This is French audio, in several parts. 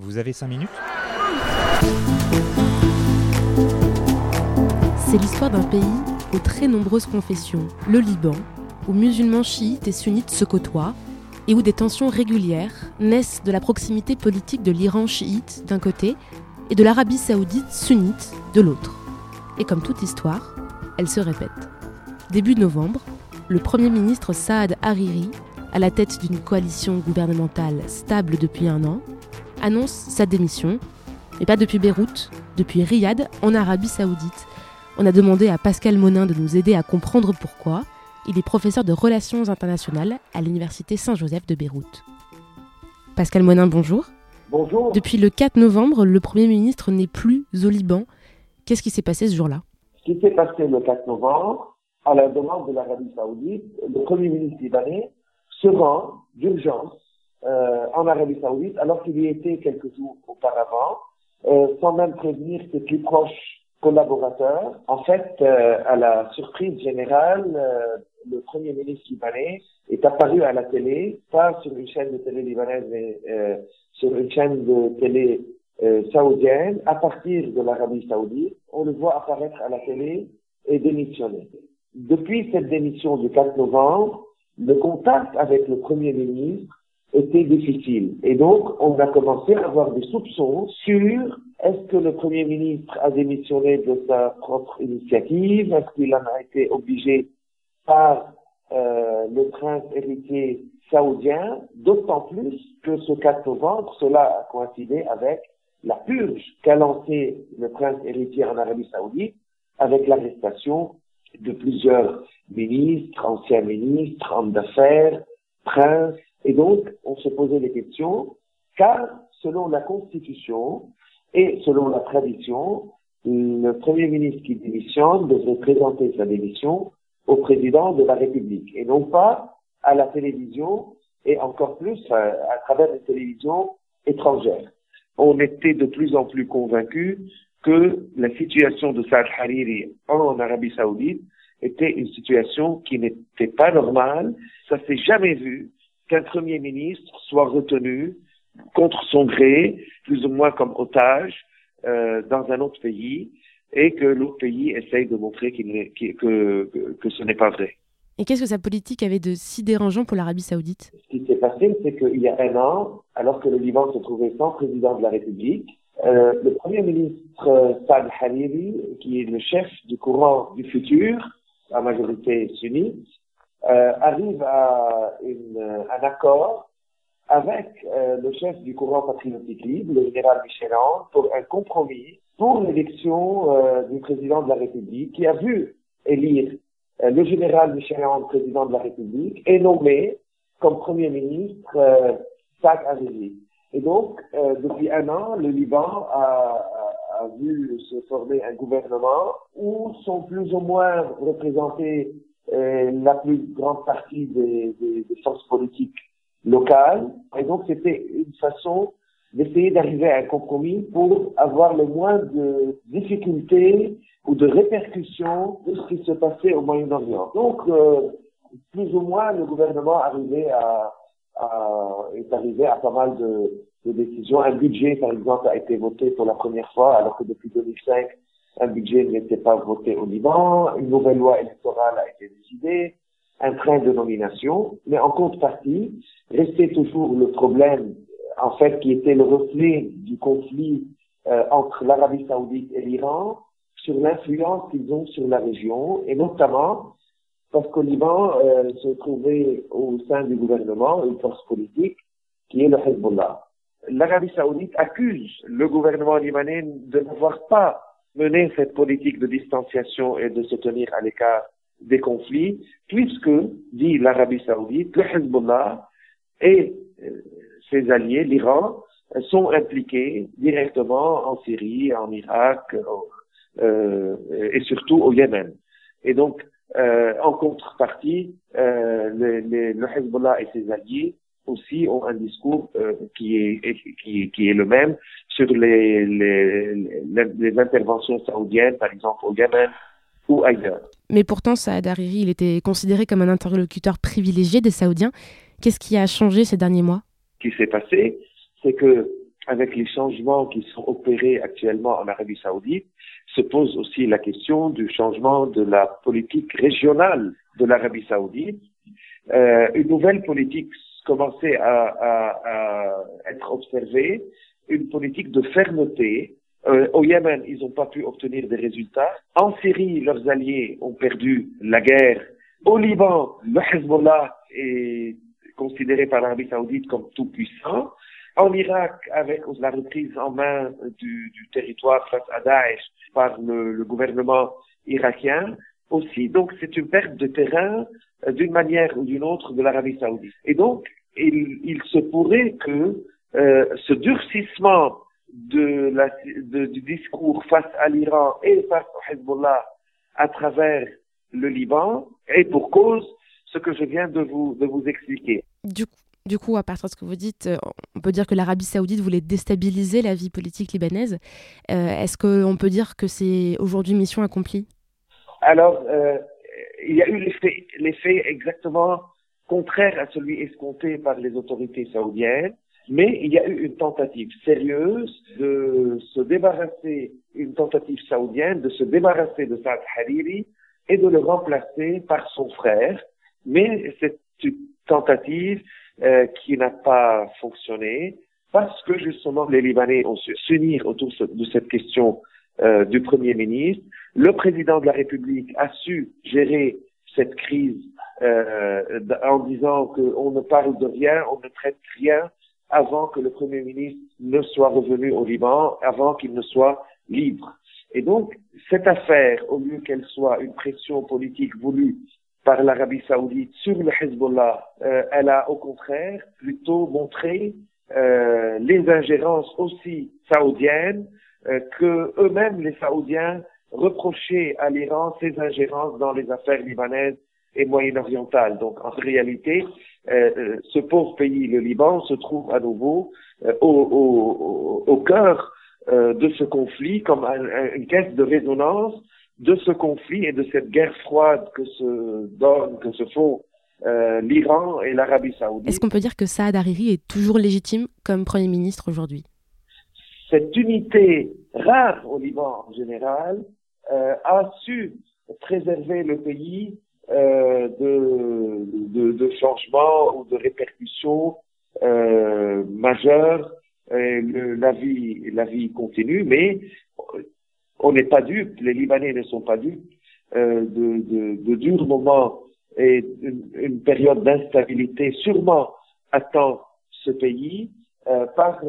Vous avez 5 minutes C'est l'histoire d'un pays aux très nombreuses confessions, le Liban, où musulmans chiites et sunnites se côtoient et où des tensions régulières naissent de la proximité politique de l'Iran chiite d'un côté et de l'Arabie saoudite sunnite de l'autre. Et comme toute histoire, elle se répète. Début novembre, le Premier ministre Saad Hariri, à la tête d'une coalition gouvernementale stable depuis un an, annonce sa démission, mais pas depuis Beyrouth, depuis Riyad, en Arabie saoudite. On a demandé à Pascal Monin de nous aider à comprendre pourquoi. Il est professeur de relations internationales à l'Université Saint-Joseph de Beyrouth. Pascal Monin, bonjour. Bonjour. Depuis le 4 novembre, le Premier ministre n'est plus au Liban. Qu'est-ce qui s'est passé ce jour-là? Ce qui s'est passé le 4 novembre, à la demande de l'Arabie saoudite, le Premier ministre libanais se rend d'urgence euh, en Arabie saoudite alors qu'il y était quelques jours auparavant, euh, sans même prévenir ses plus proches collaborateurs. En fait, euh, à la surprise générale, euh, le Premier ministre libanais est apparu à la télé, pas sur une chaîne de télé libanaise, mais euh, sur une chaîne de télé euh, saoudienne, à partir de l'Arabie saoudite. On le voit apparaître à la télé et démissionner. Depuis cette démission du 4 novembre, le contact avec le Premier ministre était difficile. Et donc, on a commencé à avoir des soupçons sur est-ce que le Premier ministre a démissionné de sa propre initiative Est-ce qu'il en a été obligé par euh, le prince héritier saoudien D'autant plus que ce 4 novembre, cela a coïncidé avec la purge qu'a lancée le prince héritier en Arabie saoudite avec l'arrestation de plusieurs ministres, anciens ministres, hommes d'affaires, princes. Et donc, on se posait des questions, car selon la Constitution et selon la tradition, le Premier ministre qui démissionne devrait présenter sa démission au président de la République et non pas à la télévision et encore plus à, à travers les télévisions étrangères. On était de plus en plus convaincus que la situation de Saad Hariri en Arabie Saoudite était une situation qui n'était pas normale. Ça s'est jamais vu qu'un premier ministre soit retenu contre son gré, plus ou moins comme otage, euh, dans un autre pays, et que l'autre pays essaye de montrer qu'il que, que, que ce n'est pas vrai. Et qu'est-ce que sa politique avait de si dérangeant pour l'Arabie saoudite? Ce qui s'est passé, c'est qu'il y a un an, alors que le Liban se trouvait sans président de la République, euh, le Premier ministre Saad Hariri, qui est le chef du courant du futur, à majorité sunnite, euh, arrive à une, un accord avec euh, le chef du courant patriotique libre, le général Micheland, pour un compromis pour l'élection euh, du président de la République, qui a vu élire euh, le général Micheland, président de la République, et nommé comme Premier ministre euh, Saad Hariri. Et donc, euh, depuis un an, le Liban a, a, vu se former un gouvernement où sont plus ou moins représentées euh, la plus grande partie des, forces politiques locales. Et donc, c'était une façon d'essayer d'arriver à un compromis pour avoir le moins de difficultés ou de répercussions de ce qui se passait au Moyen-Orient. Donc, euh, plus ou moins, le gouvernement arrivait à, à, est arrivé à pas mal de décisions. Un budget, par exemple, a été voté pour la première fois, alors que depuis 2005, un budget n'était pas voté au Liban. Une nouvelle loi électorale a été décidée, un train de nomination. Mais en contrepartie, restait toujours le problème, en fait, qui était le reflet du conflit euh, entre l'Arabie saoudite et l'Iran sur l'influence qu'ils ont sur la région, et notamment parce qu'au Liban euh, se trouvait au sein du gouvernement une force politique qui est le Hezbollah. L'Arabie saoudite accuse le gouvernement libanais de n'avoir pas mené cette politique de distanciation et de se tenir à l'écart des conflits, puisque, dit l'Arabie saoudite, le Hezbollah est, euh, ses alliés, l'Iran, sont impliqués directement en Syrie, en Irak euh, et surtout au Yémen. Et donc, euh, en contrepartie, euh, le Hezbollah et ses alliés aussi ont un discours euh, qui, est, qui, qui, est le même sur les, les, les, interventions saoudiennes, par exemple au Yémen ou ailleurs. Mais pourtant, Saad Hariri, il était considéré comme un interlocuteur privilégié des Saoudiens. Qu'est-ce qui a changé ces derniers mois? Ce qui s'est passé, c'est que avec les changements qui sont opérés actuellement en Arabie Saoudite, se pose aussi la question du changement de la politique régionale de l'Arabie Saoudite. Euh, une nouvelle politique commençait à, à, à, être observée, une politique de fermeté. Euh, au Yémen, ils n'ont pas pu obtenir des résultats. En Syrie, leurs alliés ont perdu la guerre. Au Liban, le Hezbollah est considéré par l'Arabie Saoudite comme tout puissant. En Irak, avec la reprise en main du, du territoire face à Daesh par le, le gouvernement irakien, aussi, donc c'est une perte de terrain d'une manière ou d'une autre de l'Arabie saoudite. Et donc, il, il se pourrait que euh, ce durcissement de la, de, du discours face à l'Iran et face au Hezbollah à travers le Liban est pour cause ce que je viens de vous, de vous expliquer. Du coup, du coup, à partir de ce que vous dites, euh, on peut dire que l'Arabie saoudite voulait déstabiliser la vie politique libanaise. Euh, est-ce qu'on peut dire que c'est aujourd'hui mission accomplie? Alors, euh, il y a eu l'effet exactement contraire à celui escompté par les autorités saoudiennes, mais il y a eu une tentative sérieuse de se débarrasser, une tentative saoudienne de se débarrasser de Saad Hariri et de le remplacer par son frère. Mais cette tentative euh, qui n'a pas fonctionné parce que justement les Libanais ont su s'unir autour de cette question euh, du Premier ministre. Le président de la République a su gérer cette crise euh, en disant qu'on ne parle de rien, on ne traite rien avant que le Premier ministre ne soit revenu au Liban, avant qu'il ne soit libre. Et donc, cette affaire, au lieu qu'elle soit une pression politique voulue par l'Arabie saoudite sur le Hezbollah, euh, elle a au contraire plutôt montré euh, les ingérences aussi saoudiennes euh, que eux-mêmes les Saoudiens reprochaient à l'Iran ses ingérences dans les affaires libanaises et moyen-orientales. Donc en réalité, euh, ce pauvre pays, le Liban, se trouve à nouveau au, au, au, cœur de ce conflit comme une caisse de résonance de ce conflit et de cette guerre froide que se donnent, que se font euh, l'Iran et l'Arabie saoudite. Est-ce qu'on peut dire que Saad Hariri est toujours légitime comme Premier ministre aujourd'hui? Cette unité rare au Liban en général euh, a su préserver le pays euh, de, de, de, changements ou de répercussions euh, majeures. Le, la vie, la vie continue, mais on n'est pas dupes, les Libanais ne sont pas dupes euh, de, de, de, durs moments et une, période d'instabilité sûrement attend ce pays euh, par,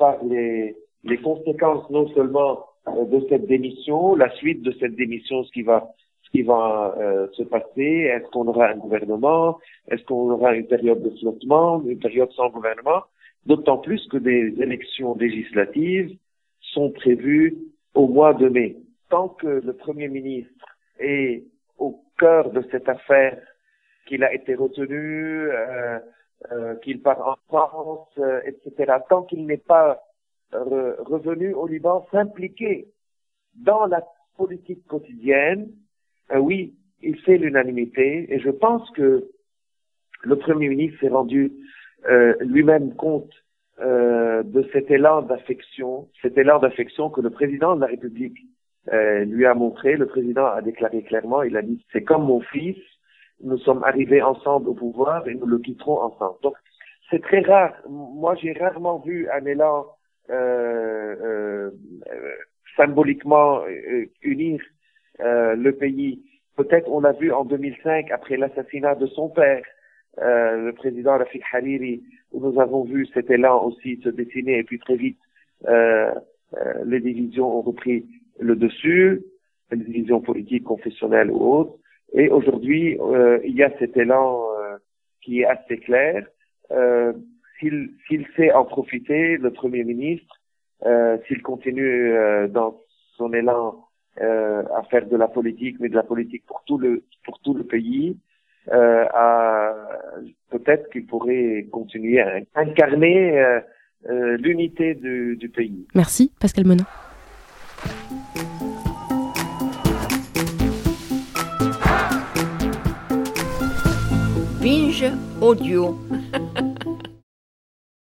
par les, les conséquences non seulement euh, de cette démission, la suite de cette démission, ce qui va ce qui va euh, se passer, est-ce qu'on aura un gouvernement, est-ce qu'on aura une période de flottement, une période sans gouvernement, d'autant plus que des élections législatives sont prévues au mois de mai. Tant que le Premier ministre est au cœur de cette affaire, qu'il a été retenu, euh, euh, qu'il part en France, euh, etc., tant qu'il n'est pas revenu au Liban s'impliquer dans la politique quotidienne, oui, il fait l'unanimité et je pense que le Premier ministre s'est rendu lui-même compte euh, de cet élan d'affection, cet élan d'affection que le président de la République euh, lui a montré. Le président a déclaré clairement, il a dit, c'est comme mon fils, nous sommes arrivés ensemble au pouvoir et nous le quitterons ensemble. Donc, c'est très rare. Moi, j'ai rarement vu un élan euh, euh symboliquement unir le pays. Peut-être on l'a vu en 2005 après l'assassinat de son père. Euh, le président Rafik Hariri, où nous avons vu cet élan aussi se dessiner, et puis très vite, euh, euh, les divisions ont repris le dessus, les divisions politiques, confessionnelles ou autres, et aujourd'hui, il y a cet élan qui est assez clair. S'il sait en profiter, le Premier ministre, euh, s'il continue euh, dans son élan euh, à faire de la politique, mais de la politique pour tout le pour tout le pays, euh, peut-être qu'il pourrait continuer à incarner euh, euh, l'unité du, du pays. Merci, Pascal Monin. Binge audio.